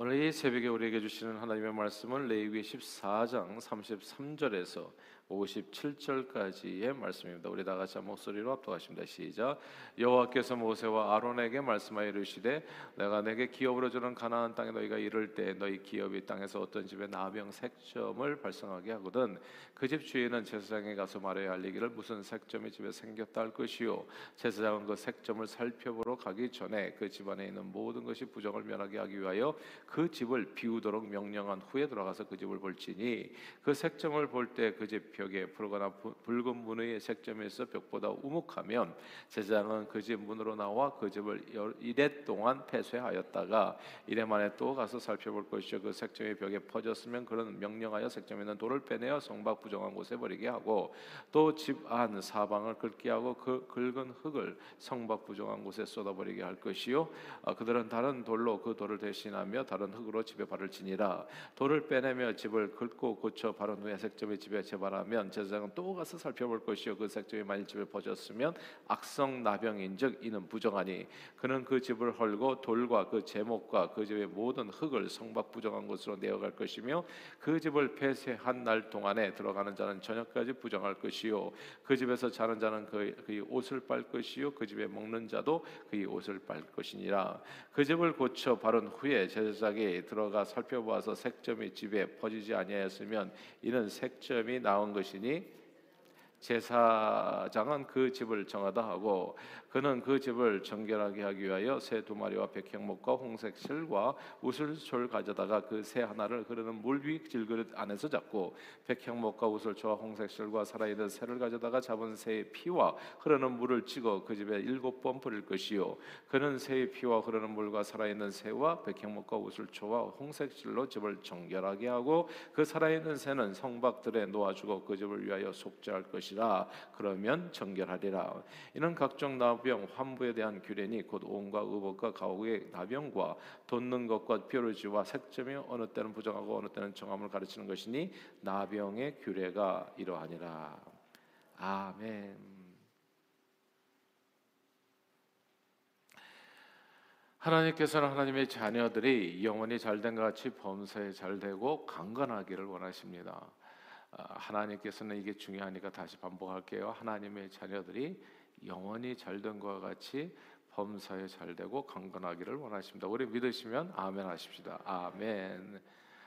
오늘 이 새벽에 우리에게 주시는 하나님의 말씀은 레위기 14장 33절에서 57절까지의 말씀입니다. 우리 다 같이 목소리로 합독하십니다. 시작. 여호와께서 모세와 아론에게 말씀하여 이르시되 내가 내게 기업으로 주는 가나안 땅에 너희가 이를 때 너희 기업이 땅에서 어떤 집에 나병 색점을 발생하게 하거든 그 집 주인은 제사장에 가서 말하여 알리기를 무슨 색점이 집에 생겼다 할 것이요 제사장은 그 색점을 살펴보러 가기 전에 그 집안에 있는 모든 것이 부정을 면하게 하기 위하여 그 집을 비우도록 명령한 후에 들어가서 그 집을 볼지니 그 색점을 볼 때 그집 벽에 푸르거나 붉은 문의 색점에서 벽보다 우묵하면 제사장은 그 집 문으로 나와 그 집을 이래 동안 폐쇄하였다가 이래 만에 또 가서 살펴볼 것이요 그 색점이 벽에 퍼졌으면 그런 명령하여 색점에 있는 돌을 빼내어 성박 부정한 곳에 버리게 하고 또 집 안 사방을 긁게 하고 그 긁은 흙을 성박 부정한 곳에 쏟아버리게 할 것이요. 아, 그들은 다른 돌로 그 돌을 대신하며 다른 흙으로 집에 발을 지니라. 돌을 빼내며 집을 긁고 고쳐 바른 후에 색점이 집에 재발하 면 제사장은 또 가서 살펴볼 것이요. 그 색점이 만일 집에 퍼졌으면 악성 나병인즉 이는 부정하니 그는 그 집을 헐고 돌과 그 제목과 그 집의 모든 흙을 성박 부정한 곳으로 내어갈 것이며 그 집을 폐쇄한 날 동안에 들어가는 자는 저녁까지 부정할 것이요. 그 집에서 자는 자는 그, 그의 옷을 빨 것이요. 그 집에 먹는 자도 그의 옷을 빨 것이니라. 그 집을 고쳐 바른 후에 제사장이 들어가 살펴보아서 색점이 집에 퍼지지 아니하였으면 이는 색점이 나온 것 이니 제사장은 그 집을 정하다 하고 그는 그 집을 정결하게 하기 위하여 새 두 마리와 백향목과 홍색 실과 우슬초를 가져다가 그 새 하나를 흐르는 물 위 질그릇 안에서 잡고 백향목과 우슬초와 홍색 실과 살아있는 새를 가져다가 잡은 새의 피와 흐르는 물을 찍어 그 집에 일곱 번 뿌릴 것이요. 그는 새의 피와 흐르는 물과 살아있는 새와 백향목과 우슬초와 홍색 실로 집을 정결하게 하고 그 살아있는 새는 성박들에 놓아주고 그 집을 위하여 속죄할 것이라. 그러면 정결하리라. 이는 각종 나 나병, 환부에 대한 규례니 곧 온과 의복과 가옥의 나병과 돋는 것과 뾰루지와 색점이 어느 때는 부정하고 어느 때는 정함을 가르치는 것이니 나병의 규례가 이러하니라. 아멘. 하나님께서는 하나님의 자녀들이 영원히 잘된 것 같이 범사에 잘되고 강건하기를 원하십니다. 아, 하나님께서는 이게 중요하니까 다시 반복할게요. 하나님의 자녀들이 영원히 잘된 것과 같이 범사에 잘되고 강건하기를 원하십니다. 우리 믿으시면 아멘 하십시다. 아멘.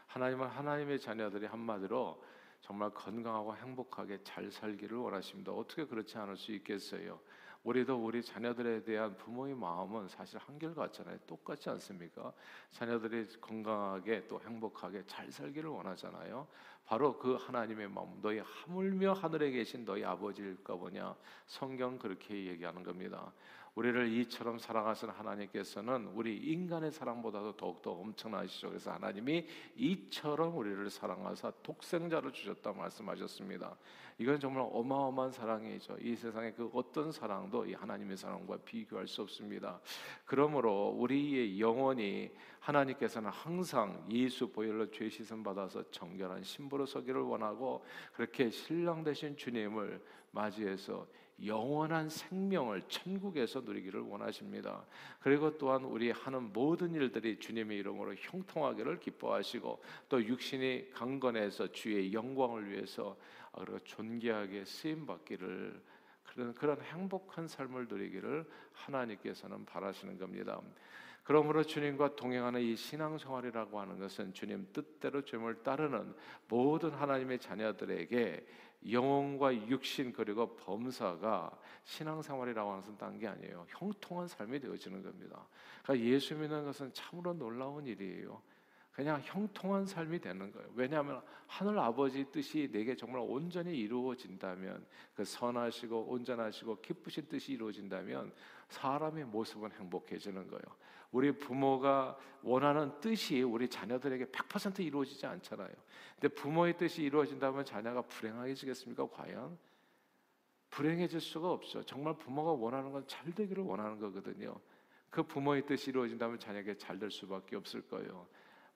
하나님은 하나님의 자녀들이 한마디로 정말 건강하고 행복하게 잘 살기를 원하십니다. 어떻게 그렇지 않을 수 있겠어요? 우리도 우리 자녀들에 대한 부모의 마음은 사실 한결같잖아요. 똑같지 않습니까? 자녀들이 건강하게 또 행복하게 잘 살기를 원하잖아요. 바로 그 하나님의 마음, 너희 하물며 하늘에 계신 너희 아버지일까 보냐. 성경 그렇게 얘기하는 겁니다. 우리를 이처럼 사랑하시는 하나님께서는 우리 인간의 사랑보다도 더욱더 엄청나시죠. 그래서 하나님이 이처럼 우리를 사랑하사 독생자를 주셨다 말씀하셨습니다. 이건 정말 어마어마한 사랑이죠. 이 세상의 그 어떤 사랑도 이 하나님의 사랑과 비교할 수 없습니다. 그러므로 우리의 영혼이 하나님께서는 항상 예수 보혈로 죄 씻음 받아서 정결한 신부로 서기를 원하고 그렇게 신랑 되신 주님을 맞이해서 영원한 생명을 천국에서 누리기를 원하십니다. 그리고 또한 우리 하는 모든 일들이 주님의 이름으로 형통하기를 기뻐하시고 또 육신이 강건해서 주의 영광을 위해서 그리고 존귀하게 쓰임 받기를 그런 그런 행복한 삶을 누리기를 하나님께서는 바라시는 겁니다. 그러므로 주님과 동행하는 이 신앙생활이라고 하는 것은 주님 뜻대로 주님을 따르는 모든 하나님의 자녀들에게 영혼과 육신 그리고 범사가 신앙생활이라고 하는 것은 딴 게 아니에요. 형통한 삶이 되어지는 겁니다. 그러니까 예수 믿는 것은 참으로 놀라운 일이에요. 그냥 형통한 삶이 되는 거예요. 왜냐하면 하늘 아버지 뜻이 내게 정말 온전히 이루어진다면 그 선하시고 온전하시고 기쁘신 뜻이 이루어진다면 사람의 모습은 행복해지는 거예요. 우리 부모가 원하는 뜻이 우리 자녀들에게 100% 이루어지지 않잖아요. 근데 부모의 뜻이 이루어진다면 자녀가 불행하게지겠습니까? 과연 불행해질 수가 없죠. 정말 부모가 원하는 건 잘 되기를 원하는 거거든요. 그 부모의 뜻이 이루어진다면 자녀에게 잘 될 수밖에 없을 거예요.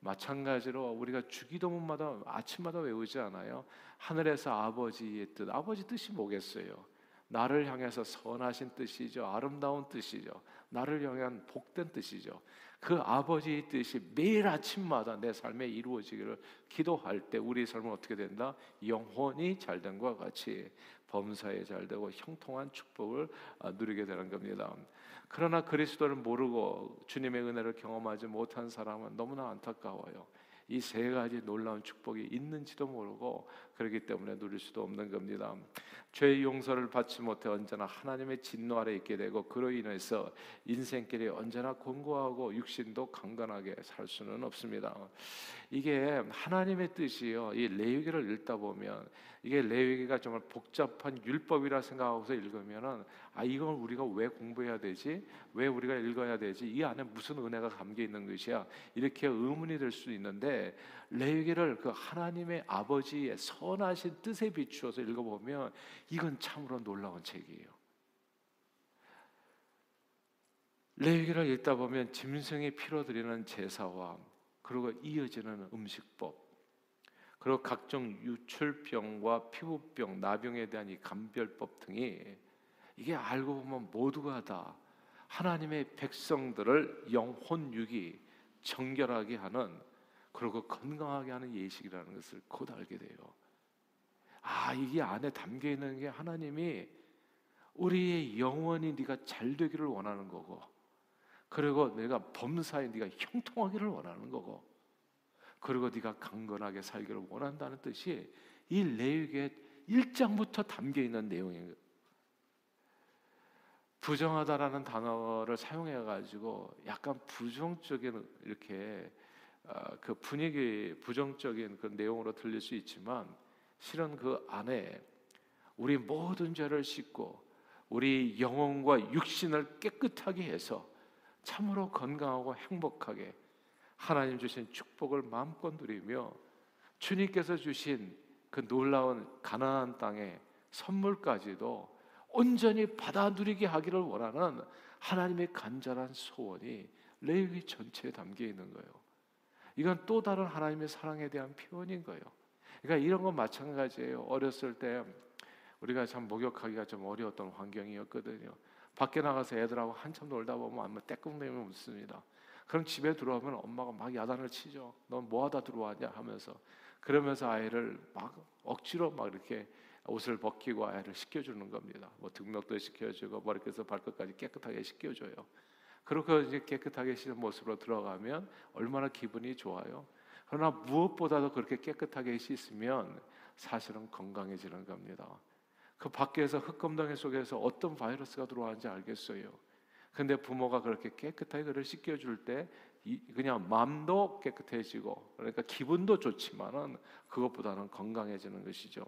마찬가지로 우리가 주기도문마다 아침마다 외우지 않아요. 하늘에서 아버지의 뜻, 아버지 뜻이 뭐겠어요? 나를 향해서 선하신 뜻이죠. 아름다운 뜻이죠. 나를 향한 복된 뜻이죠. 그 아버지의 뜻이 매일 아침마다 내 삶에 이루어지기를 기도할 때 우리 삶은 어떻게 된다? 영혼이 잘된 것과 같이 범사에 잘되고 형통한 축복을 아, 누리게 되는 겁니다. 그러나 그리스도를 모르고 주님의 은혜를 경험하지 못한 사람은 너무나 안타까워요. 이 세 가지 놀라운 축복이 있는지도 모르고 그렇기 때문에 누릴 수도 없는 겁니다. 죄의 용서를 받지 못해 언제나 하나님의 진노 아래 있게 되고 그로 인해서 인생길이 언제나 공고하고 육신도 강건하게 살 수는 없습니다. 이게 하나님의 뜻이요. 이 레위기를 읽다 보면 이게 레위기가 정말 복잡한 율법이라 생각하고서 읽으면은 아 이걸 우리가 왜 공부해야 되지? 왜 우리가 읽어야 되지? 이 안에 무슨 은혜가 담겨 있는 것이야? 이렇게 의문이 될 수 있는데 레위기를 그 하나님의 아버지의 선하신 뜻에 비추어서 읽어보면 이건 참으로 놀라운 책이에요. 레위기를 읽다 보면 짐승의 피로 드리는 제사와 그리고 이어지는 음식법 그리고 각종 유출병과 피부병, 나병에 대한 이 감별법 등이 이게 알고 보면 모두가 다 하나님의 백성들을 영혼 육이 정결하게 하는 그리고 건강하게 하는 예식이라는 것을 곧 알게 돼요. 아, 이게 안에 담겨 있는 게 하나님이 우리의 영혼이 네가 잘 되기를 원하는 거고 그리고 내가 범사에 네가 형통하기를 원하는 거고 그리고 네가 강건하게 살기를 원한다는 뜻이 이 레위기의 1장부터 담겨 있는 내용이에요. 부정하다라는 단어를 사용해 가지고 약간 부정적인 이렇게 어, 그 분위기 부정적인 그 내용으로 들릴 수 있지만 실은 그 안에 우리 모든 죄를 씻고 우리 영혼과 육신을 깨끗하게 해서 참으로 건강하고 행복하게 하나님 주신 축복을 마음껏 누리며 주님께서 주신 그 놀라운 가나안 땅의 선물까지도 온전히 받아 누리게 하기를 원하는 하나님의 간절한 소원이 레위 전체에 담겨 있는 거예요. 이건 또 다른 하나님의 사랑에 대한 표현인 거예요. 그러니까 이런 건 마찬가지예요. 어렸을 때 우리가 참 목욕하기가 좀 어려웠던 환경이었거든요. 밖에 나가서 애들하고 한참 놀다 보면 아마 떼꿍대면 웃습니다. 그럼 집에 들어오면 엄마가 막 야단을 치죠. 넌 뭐하다 들어왔냐 하면서 그러면서 아이를 막 억지로 막 이렇게 옷을 벗기고 아이를 씻겨주는 겁니다. 뭐 등록도 씻겨주고 머리끝에서 발끝까지 깨끗하게 씻겨줘요. 그렇게 이제 깨끗하게 씻은 모습으로 들어가면 얼마나 기분이 좋아요. 그러나 무엇보다도 그렇게 깨끗하게 씻으면 사실은 건강해지는 겁니다. 그 밖에서 흙검덩이 속에서 어떤 바이러스가 들어왔는지 알겠어요. 근데 부모가 그렇게 깨끗하게 그를 씻겨줄 때 그냥 마음도 깨끗해지고 그러니까 기분도 좋지만은 그것보다는 건강해지는 것이죠.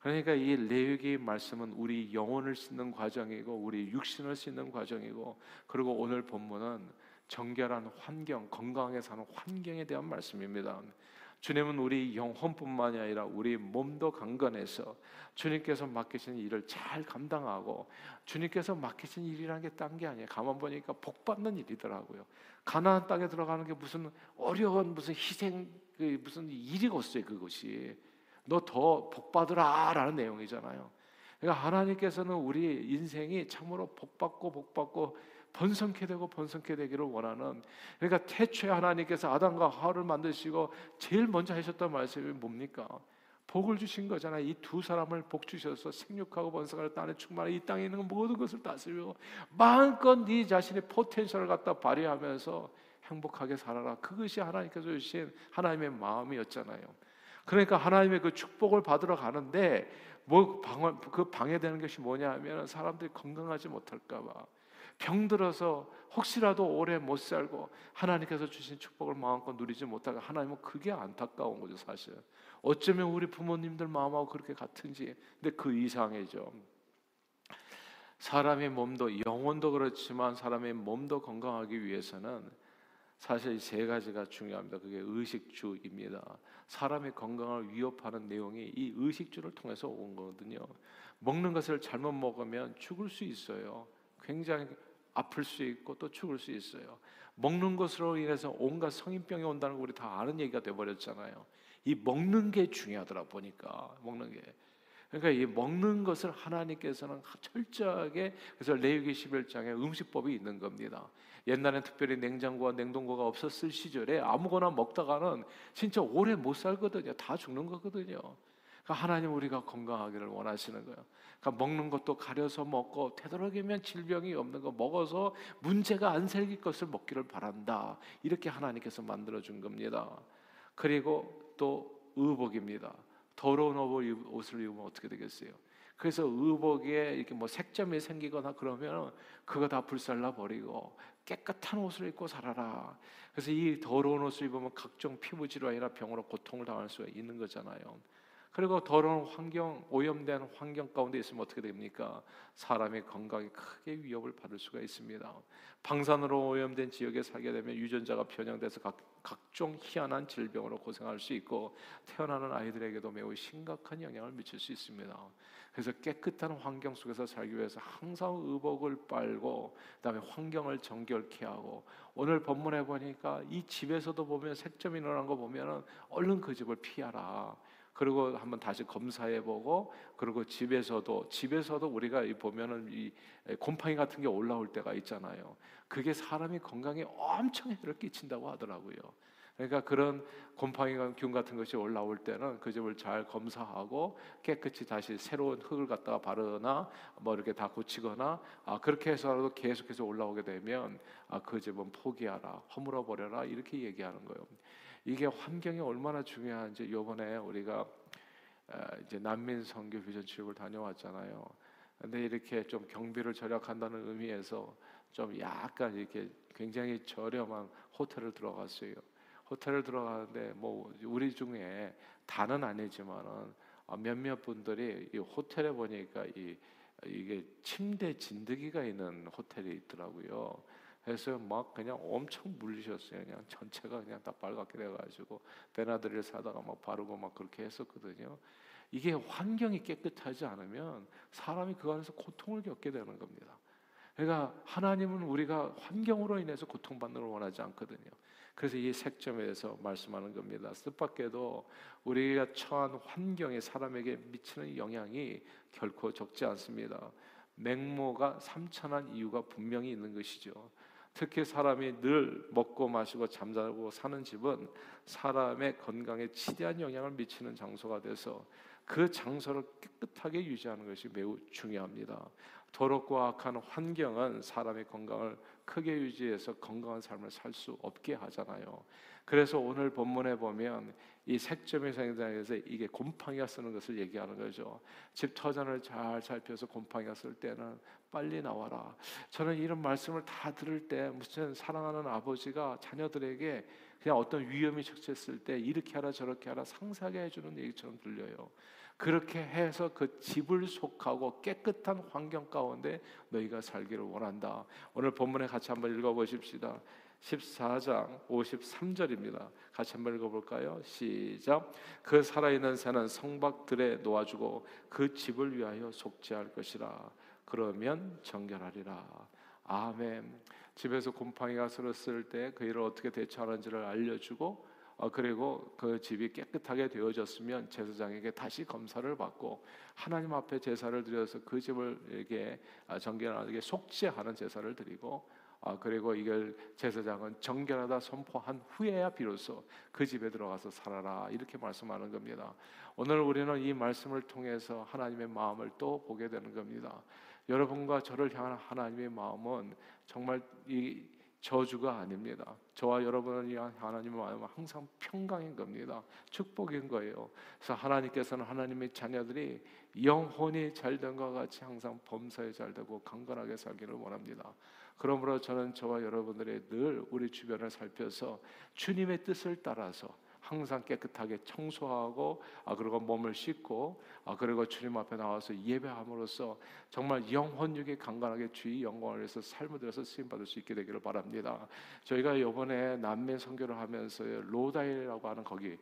그러니까 이 레위기 말씀은 우리 영혼을 씻는 과정이고 우리 육신을 씻는 과정이고 그리고 오늘 본문은 정결한 환경, 건강하게 사는 환경에 대한 말씀입니다. 주님은 우리 영혼뿐만이 아니라 우리 몸도 강건해서 주님께서 맡기신 일을 잘 감당하고 주님께서 맡기신 일이라는 게 딴 게 아니에요. 가만 보니까 복 받는 일이더라고요. 가나안 땅에 들어가는 게 무슨 어려운 무슨 희생 그 무슨 일이겠어요 그것이. 너 더 복 받으라라는 내용이잖아요. 그러니까 하나님께서는 우리 인생이 참으로 복 받고 복 받고 번성케 되고 번성케 되기를 원하는 그러니까 태초에 하나님께서 아담과 하와를 만드시고 제일 먼저 하셨던 말씀이 뭡니까? 복을 주신 거잖아요. 이 두 사람을 복 주셔서 생육하고 번성하는 땅에 충만한 이 땅에 있는 모든 것을 다스리고 마음껏 네 자신의 포텐셜을 갖다 발휘하면서 행복하게 살아라. 그것이 하나님께서 주신 하나님의 마음이었잖아요. 그러니까 하나님의 그 축복을 받으러 가는데 뭐 방, 그 방해되는 것이 뭐냐 하면 사람들이 건강하지 못할까 봐 병들어서 혹시라도 오래 못 살고 하나님께서 주신 축복을 마음껏 누리지 못하고 하나님은 그게 안타까운 거죠 사실. 어쩌면 우리 부모님들 마음하고 그렇게 같은지. 근데 그 이상이죠. 사람의 몸도 영혼도 그렇지만 사람의 몸도 건강하기 위해서는 사실 세 가지가 중요합니다. 그게 의식주입니다. 사람의 건강을 위협하는 내용이 이 의식주를 통해서 온 거거든요. 먹는 것을 잘못 먹으면 죽을 수 있어요. 굉장히 아플 수 있고 또 죽을 수 있어요. 먹는 것으로 인해서 온갖 성인병이 온다는 거 우리 다 아는 얘기가 돼 버렸잖아요. 이 먹는 게 중요하더라 보니까 먹는 게. 그러니까 이 먹는 것을 하나님께서는 철저하게 그래서 레위기 11장에 음식법이 있는 겁니다. 옛날엔 특별히 냉장고와 냉동고가 없었을 시절에 아무거나 먹다가는 진짜 오래 못 살거든요. 다 죽는 거거든요. 그러니까 하나님 우리가 건강하기를 원하시는 거예요. 그러니까 먹는 것도 가려서 먹고 되도록이면 질병이 없는 거 먹어서 문제가 안 생길 것을 먹기를 바란다. 이렇게 하나님께서 만들어 준 겁니다. 그리고 또 의복입니다. 더러운 옷을 입으면 어떻게 되겠어요? 그래서 의복에 이렇게 뭐 색점이 생기거나 그러면 그거 다 불살라 버리고 깨끗한 옷을 입고 살아라. 그래서 이 더러운 옷을 입으면 각종 피부 질환이나 병으로 고통을 당할 수가 있는 거잖아요. 그리고 더러운 환경, 오염된 환경 가운데 있으면 어떻게 됩니까? 사람의 건강에 크게 위협을 받을 수가 있습니다. 방사능으로 오염된 지역에 살게 되면 유전자가 변형돼서 각, 각종 희한한 질병으로 고생할 수 있고 태어나는 아이들에게도 매우 심각한 영향을 미칠 수 있습니다. 그래서 깨끗한 환경 속에서 살기 위해서 항상 의복을 빨고 그다음에 환경을 정결케 하고 오늘 본문에 보니까 이 집에서도 보면 색점이 일어난 거 보면은 얼른 그 집을 피하라. 그리고 한번 다시 검사해 보고 그리고 집에서도 집에서도 우리가 보면은 이 곰팡이 같은 게 올라올 때가 있잖아요. 그게 사람이 건강에 엄청 해를 끼친다고 하더라고요. 그러니까 그런 곰팡이균 같은 것이 올라올 때는 그 집을 잘 검사하고 깨끗이 다시 새로운 흙을 갖다가 바르나 뭐 이렇게 다 고치거나 아 그렇게 해서라도 계속해서 올라오게 되면 아그 집은 포기하라 허물어 버려라 이렇게 얘기하는 거예요. 이게 환경이 얼마나 중요한지 이번에 우리가 이제 난민 선교 비전 취업을 다녀왔잖아요. 근데 이렇게 좀 경비를 절약한다는 의미에서 좀 약간 이렇게 굉장히 저렴한 호텔을 들어갔어요. 호텔을 들어가는데 뭐 우리 중에 다는 아니지만은 어, 몇몇 분들이 이 호텔에 보니까 이 이게 침대 진드기가 있는 호텔이 있더라고요. 그래서 막 그냥 엄청 물리셨어요. 그냥 전체가 그냥 다 빨갛게 돼가지고 베나드를 사다가 막 바르고 막 그렇게 했었거든요. 이게 환경이 깨끗하지 않으면 사람이 그 안에서 고통을 겪게 되는 겁니다. 그러니까 하나님은 우리가 환경으로 인해서 고통받는 걸 원하지 않거든요. 그래서 이 색점에 대해서 말씀하는 겁니다. 뜻밖에도 우리가 처한 환경이 사람에게 미치는 영향이 결코 적지 않습니다. 맹모가 삼천한 이유가 분명히 있는 것이죠. 특히 사람이 늘 먹고 마시고 잠자고 사는 집은 사람의 건강에 치대한 영향을 미치는 장소가 돼서 그 장소를 깨끗하게 유지하는 것이 매우 중요합니다. 더럽고 악한 환경은 사람의 건강을 크게 유지해서 건강한 삶을 살 수 없게 하잖아요. 그래서 오늘 본문에 보면 이 색점의 생장에서 이게 곰팡이가 쓰는 것을 얘기하는 거죠. 집 터전을 잘 살펴서 곰팡이가 쓸 때는 빨리 나와라. 저는 이런 말씀을 다 들을 때 무슨 사랑하는 아버지가 자녀들에게 그냥 어떤 위험이 닥쳤을 때 이렇게 하라 저렇게 하라 상세하게 해주는 얘기처럼 들려요. 그렇게 해서 그 집을 속하고 깨끗한 환경 가운데 너희가 살기를 원한다. 오늘 본문에 같이 한번 읽어 보십시다. 14장 53절입니다. 같이 한번 읽어볼까요? 시작. 그 살아있는 새는 성박들에 놓아주고 그 집을 위하여 속죄할 것이라. 그러면 정결하리라. 아멘. 집에서 곰팡이가 슬었을 때 그 일을 어떻게 대처하는지를 알려주고 어, 그리고 그 집이 깨끗하게 되어졌으면 제사장에게 다시 검사를 받고 하나님 앞에 제사를 드려서 그 집을 이게 아, 정결하게 속죄하는 제사를 드리고 아, 그리고 이걸 제사장은 정결하다 선포한 후에야 비로소 그 집에 들어가서 살아라 이렇게 말씀하는 겁니다. 오늘 우리는 이 말씀을 통해서 하나님의 마음을 또 보게 되는 겁니다. 여러분과 저를 향한 하나님의 마음은 정말 이 저주가 아닙니다. 저와 위한 하나님의 마음은 항상 평강인 겁니다. 축복인 거예요. 그래서 하나님께서는 하나님의 자녀들이 영혼이 잘된 것 같이 항상 범사에 잘되고 강건하게 살기를 원합니다. 그러므로 저는 저와 여러분들이 늘 우리 주변을 살펴서 주님의 뜻을 따라서 항상 깨끗하게 청소하고 아 그리고 몸을 씻고 아 그리고 주님 앞에 나와서 예배함으로써 정말 영혼육에 강건하게 주의 영광을 위해서 삶을 들여서 쓰임 받을 수 있게 되기를 바랍니다. 저희가 이번에 남미 선교를 하면서 로다이라고 하는 거기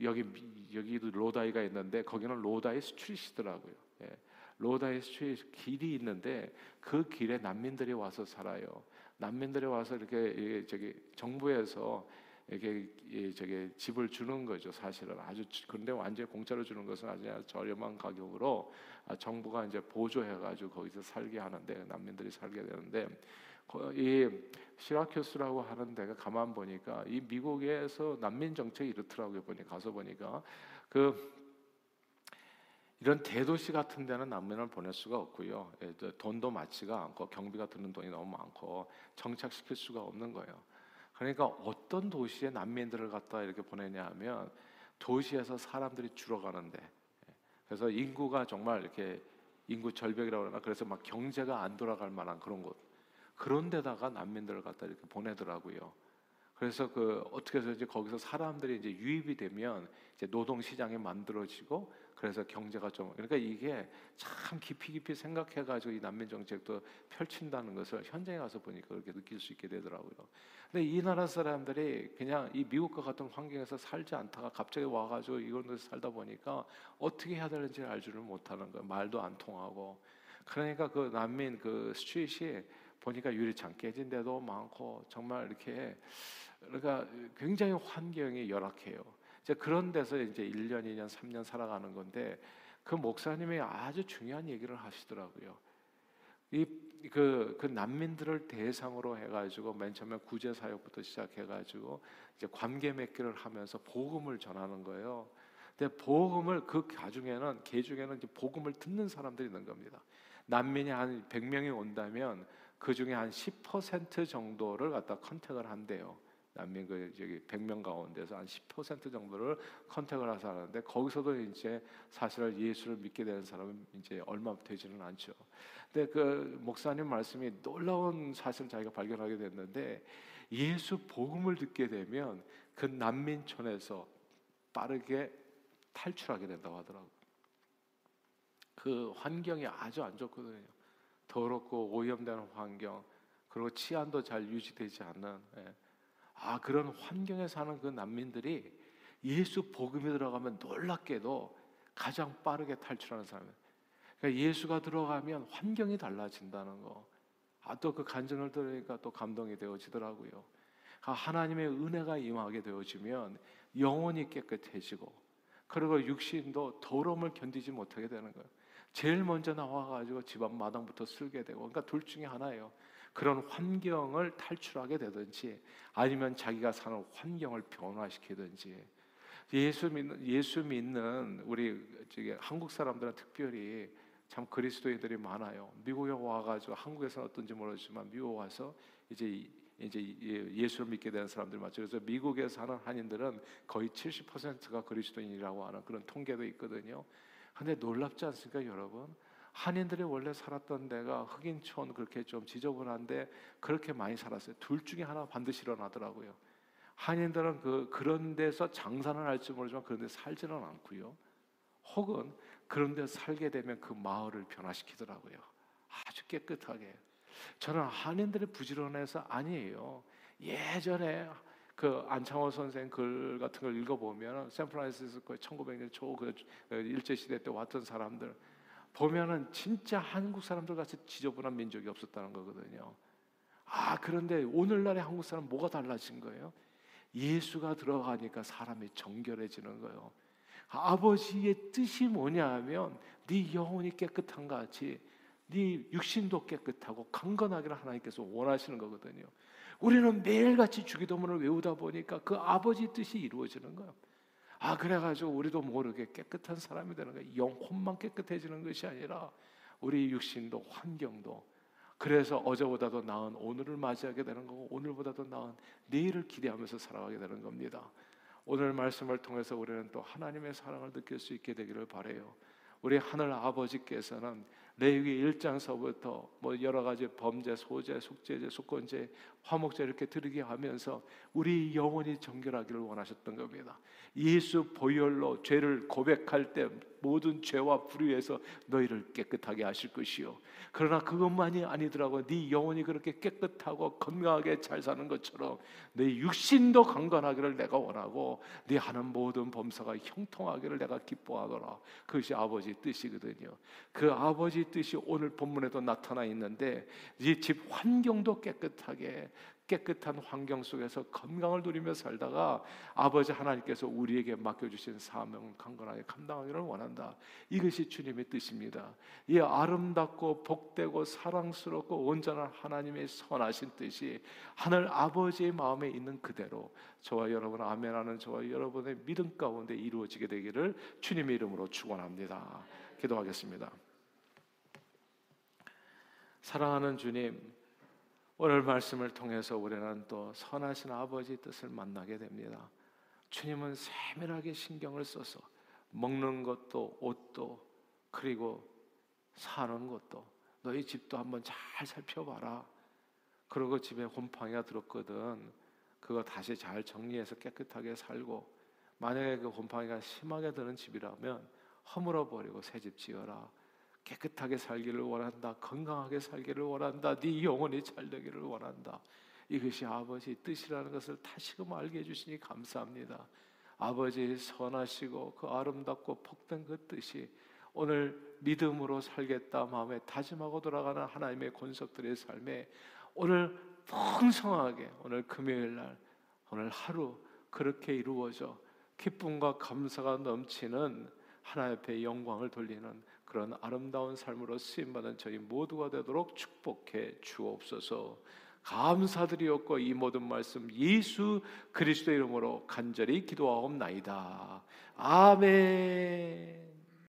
여기 여기도 로다이가 있는데 거기는 로다이 street이더라고요. 예. 로다이 street 길이 있는데 그 길에 난민들이 와서 살아요. 난민들이 와서 이렇게 저기 정부에서 이렇게 이 저게 집을 주는 거죠. 사실은 아주 근데 완전히 공짜로 주는 것은 아주 저렴한 가격으로 아, 정부가 이제 보조해가지고 거기서 살게 하는데 난민들이 살게 되는데 이 시라큐스라고 하는 데가 가만 보니까 이 미국에서 난민 정책이 이렇더라고요. 보니 가서 보니까 그 이런 대도시 같은 데는 난민을 보낼 수가 없고요. 예, 돈도 많지가 않고 경비가 드는 돈이 너무 많고 정착시킬 수가 없는 거예요. 그러니까 어떤 도시에 난민들을 갖다 이렇게 보내냐 하면 도시에서 사람들이 줄어가는데 예, 그래서 인구가 정말 이렇게 인구 절벽이라고 그러나 그래서 막 경제가 안 돌아갈 만한 그런 곳 그런 데다가 난민들을 갖다 이렇게 보내더라고요. 그래서 그 어떻게 해서 이제 거기서 사람들이 이제 유입이 되면 이제 노동 시장이 만들어지고 그래서 경제가 좀 그러니까 이게 참 깊이 깊이 생각해 가지고 이 난민 정책도 펼친다는 것을 현장에 가서 보니까 그렇게 느낄 수 있게 되더라고요. 근데 이 나라 사람들이 그냥 이 미국과 같은 환경에서 살지 않다가 갑자기 와 가지고 이런 데서 살다 보니까 어떻게 해야 되는지 알 줄을 못하는 거예요. 말도 안 통하고. 그러니까 그 난민 그 스트릿이 보니까 유리창 깨진 데도 많고 정말 이렇게 그러니까 굉장히 환경이 열악해요. 이제 그런 데서 이제 1년, 2년, 3년 살아가는 건데 그 목사님이 아주 중요한 얘기를 하시더라고요. 이그 그 난민들을 대상으로 해가지고 맨 처음에 구제 사역부터 시작해가지고 이제 관계 맺기를 하면서 복음을 전하는 거예요. 근데 복음을 그 가중에는 개 중에는 이제 복음을 듣는 사람들이 있는 겁니다. 난민이 한 100명이 온다면 그 중에 한 10% 정도를 갖다 컨택을 한대요. 난민 그 저기 100명 가운데서 한 10% 정도를 컨택을 해서 하는데 거기서도 이제 사실은 예수를 믿게 되는 사람은 이제 얼마 되지는 않죠. 근데 그 목사님 말씀이 놀라운 사실을 자기가 발견하게 됐는데 예수 복음을 듣게 되면 그 난민촌에서 빠르게 탈출하게 된다고 하더라고요. 그 환경이 아주 안 좋거든요. 더럽고 오염되는 환경, 그리고 치안도 잘 유지되지 않는 예. 아 그런 환경에 사는 그 난민들이 예수 복음이 들어가면 놀랍게도 가장 빠르게 탈출하는 사람. 그러니까 예수가 들어가면 환경이 달라진다는 거. 아 또 그 간증을 들으니까 또 감동이 되어지더라고요. 아, 하나님의 은혜가 임하게 되어지면 영혼이 깨끗해지고 그리고 육신도 더러움을 견디지 못하게 되는 거예요. 제일 먼저 나와가지고 집안 마당부터 쓸게 되고, 그러니까 둘 중에 하나예요. 그런 환경을 탈출하게 되든지 아니면 자기가 사는 환경을 변화시키든지 예수 믿는 예수 믿는 우리 저기 한국 사람들은 특별히 참 그리스도인들이 많아요. 미국에 와가지고 한국에서 어떤지 모르지만 미국 와서 이제 이제 예, 예수를 믿게 되는 사람들 맞죠. 그래서 미국에 사는 한인들은 거의 70%가 그리스도인이라고 하는 그런 통계도 있거든요. 근데 놀랍지 않습니까, 여러분? 한인들이 원래 살았던 데가 흑인촌 그렇게 좀 지저분한데 그렇게 많이 살았어요. 둘 중에 하나 반드시 일어나더라고요. 한인들은 그 그런 데서 장사는 할지 모르지만 그런 데 살지는 않고요. 혹은 그런 데 살게 되면 그 마을을 변화시키더라고요. 아주 깨끗하게. 저는 한인들의 부지런해서 아니에요. 예전에 그 안창호 선생 글 같은 걸 읽어보면 샌프란시스코 1900년 초 그 일제 시대 때 왔던 사람들 보면은 진짜 한국 사람들 같이 지저분한 민족이 없었다는 거거든요. 아, 그런데 오늘날의 한국 사람 뭐가 달라진 거예요? 예수가 들어가니까 사람이 정결해지는 거예요. 아버지의 뜻이 뭐냐 하면 네 영혼이 깨끗한 같이 네 육신도 깨끗하고 강건하기를 하나님께서 원하시는 거거든요. 우리는 매일같이 주기도문을 외우다 보니까 그 아버지 뜻이 이루어지는 거예요. 아 그래가지고 우리도 모르게 깨끗한 사람이 되는 거예요. 영혼만 깨끗해지는 것이 아니라 우리 육신도 환경도 그래서 어제보다도 나은 오늘을 맞이하게 되는 거고 오늘보다도 나은 내일을 기대하면서 살아가게 되는 겁니다. 오늘 말씀을 통해서 우리는 또 하나님의 사랑을 느낄 수 있게 되기를 바래요. 우리 하늘 아버지께서는 레위기 1장서부터 뭐 여러 가지 범죄, 소죄, 속죄죄, 속건죄, 화목죄 이렇게 들으게 하면서 우리 영혼이 정결하기를 원하셨던 겁니다. 예수 보혈로 죄를 고백할 때 모든 죄와 불의에서 너희를 깨끗하게 하실 것이요. 그러나 그것만이 아니더라고. 네 영혼이 그렇게 깨끗하고 건강하게 잘 사는 것처럼 네 육신도 강건하기를 내가 원하고 네 하는 모든 범사가 형통하기를 내가 기뻐하더라. 그것이 아버지 뜻이거든요. 그 아버지 뜻이 오늘 본문에도 나타나 있는데 이 집 환경도 깨끗하게 깨끗한 환경 속에서 건강을 누리며 살다가 아버지 하나님께서 우리에게 맡겨주신 사명 강건하게 감당하기를 원한다. 이것이 주님의 뜻입니다. 이 아름답고 복되고 사랑스럽고 온전한 하나님의 선하신 뜻이 하늘 아버지의 마음에 있는 그대로 저와 여러분 아멘하는 저와 여러분의 믿음 가운데 이루어지게 되기를 주님의 이름으로 축원합니다. 기도하겠습니다. 사랑하는 주님, 오늘 말씀을 통해서 우리는 또 선하신 아버지 뜻을 만나게 됩니다. 주님은 세밀하게 신경을 써서 먹는 것도 옷도 그리고 사는 것도 너희 집도 한번 잘 살펴봐라. 그리고 집에 곰팡이가 들었거든. 그거 다시 잘 정리해서 깨끗하게 살고 만약에 그 곰팡이가 심하게 드는 집이라면 허물어 버리고 새 집 지어라. 깨끗하게 살기를 원한다. 건강하게 살기를 원한다. 네 영혼이 잘 되기를 원한다. 이것이 아버지 뜻이라는 것을 다시금 알게 해주시니 감사합니다. 아버지 선하시고 그 아름답고 복된 그 뜻이 오늘 믿음으로 살겠다 마음에 다짐하고 돌아가는 하나님의 권속들의 삶에 오늘 풍성하게 오늘 금요일 날 오늘 하루 그렇게 이루어져 기쁨과 감사가 넘치는 하나님 앞에 영광을 돌리는 그런 아름다운 삶으로 쓰임 받은 저희 모두가 되도록 축복해 주옵소서. 감사드리옵고 이 모든 말씀 예수 그리스도 이름으로 간절히 기도하옵나이다. 아멘.